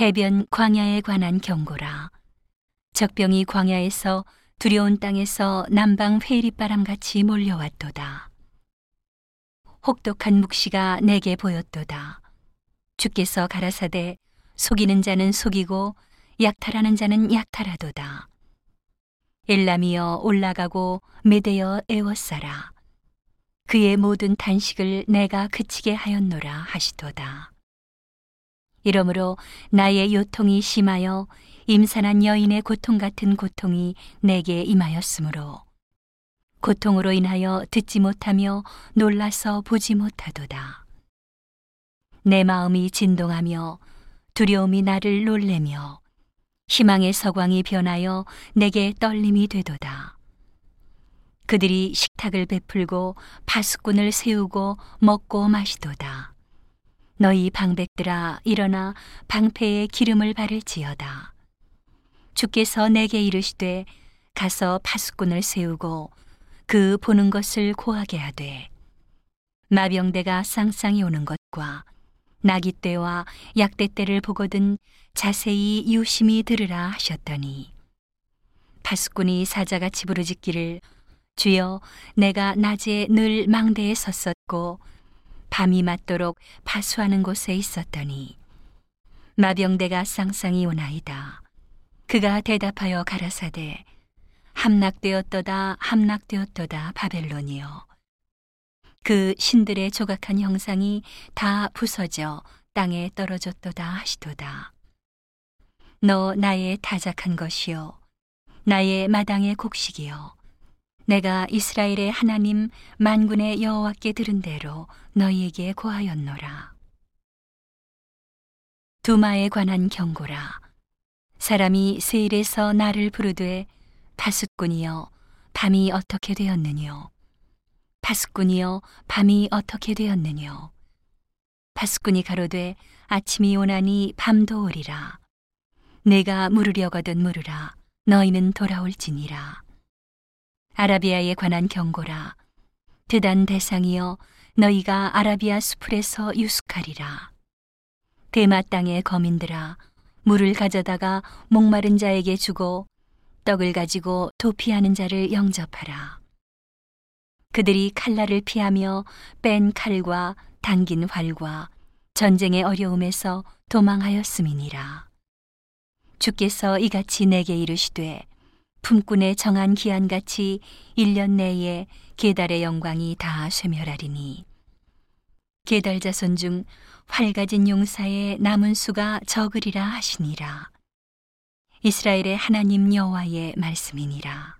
해변 광야에 관한 경고라. 적병이 광야에서 두려운 땅에서 남방 회리바람 같이 몰려왔도다. 혹독한 묵시가 내게 보였도다. 주께서 가라사대 속이는 자는 속이고 약탈하는 자는 약탈하도다. 엘람이여 올라가고 메대여 애워싸라. 그의 모든 단식을 내가 그치게 하였노라 하시도다. 이러므로 나의 요통이 심하여 임산한 여인의 고통 같은 고통이 내게 임하였으므로 고통으로 인하여 듣지 못하며 놀라서 보지 못하도다. 내 마음이 진동하며 두려움이 나를 놀래며 희망의 서광이 변하여 내게 떨림이 되도다. 그들이 식탁을 베풀고 파수꾼을 세우고 먹고 마시도다. 너희 방백들아 일어나 방패에 기름을 바를지어다. 주께서 내게 이르시되 가서 파수꾼을 세우고 그 보는 것을 고하게 하되 마병대가 쌍쌍이 오는 것과 나기 때와 약대 때를 보거든 자세히 유심히 들으라 하셨더니 파수꾼이 사자같이 부르짖기를 주여 내가 낮에 늘 망대에 섰었고 밤이 맞도록 파수하는 곳에 있었더니 마병대가 쌍쌍이 오나이다. 그가 대답하여 가라사대 함락되었도다 함락되었도다 바벨론이여. 그 신들의 조각한 형상이 다 부서져 땅에 떨어졌도다 하시도다. 너 나의 타작한 것이요. 나의 마당의 곡식이요 내가 이스라엘의 하나님 만군의 여호와께 들은 대로 너희에게 고하였노라. 두마에 관한 경고라. 사람이 세일에서 나를 부르되 파수꾼이여 밤이 어떻게 되었느뇨? 파수꾼이여 밤이 어떻게 되었느뇨? 파수꾼이 가로되 아침이 오나니 밤도 오리라. 내가 물으려거든 물으라. 너희는 돌아올지니라 아라비아에 관한 경고라 드단 대상이여 너희가 아라비아 수풀에서 유숙하리라 대마 땅의 거민들아 물을 가져다가 목마른 자에게 주고 떡을 가지고 도피하는 자를 영접하라. 그들이 칼날을 피하며 뺀 칼과 당긴 활과 전쟁의 어려움에서 도망하였음이니라. 주께서 이같이 내게 이르시되 품꾼의 정한 기한같이 1년 내에 계달의 영광이 다 쇠멸하리니 계달 자손 중 활가진 용사의 남은 수가 적으리라 하시니라. 이스라엘의 하나님 여호와의 말씀이니라.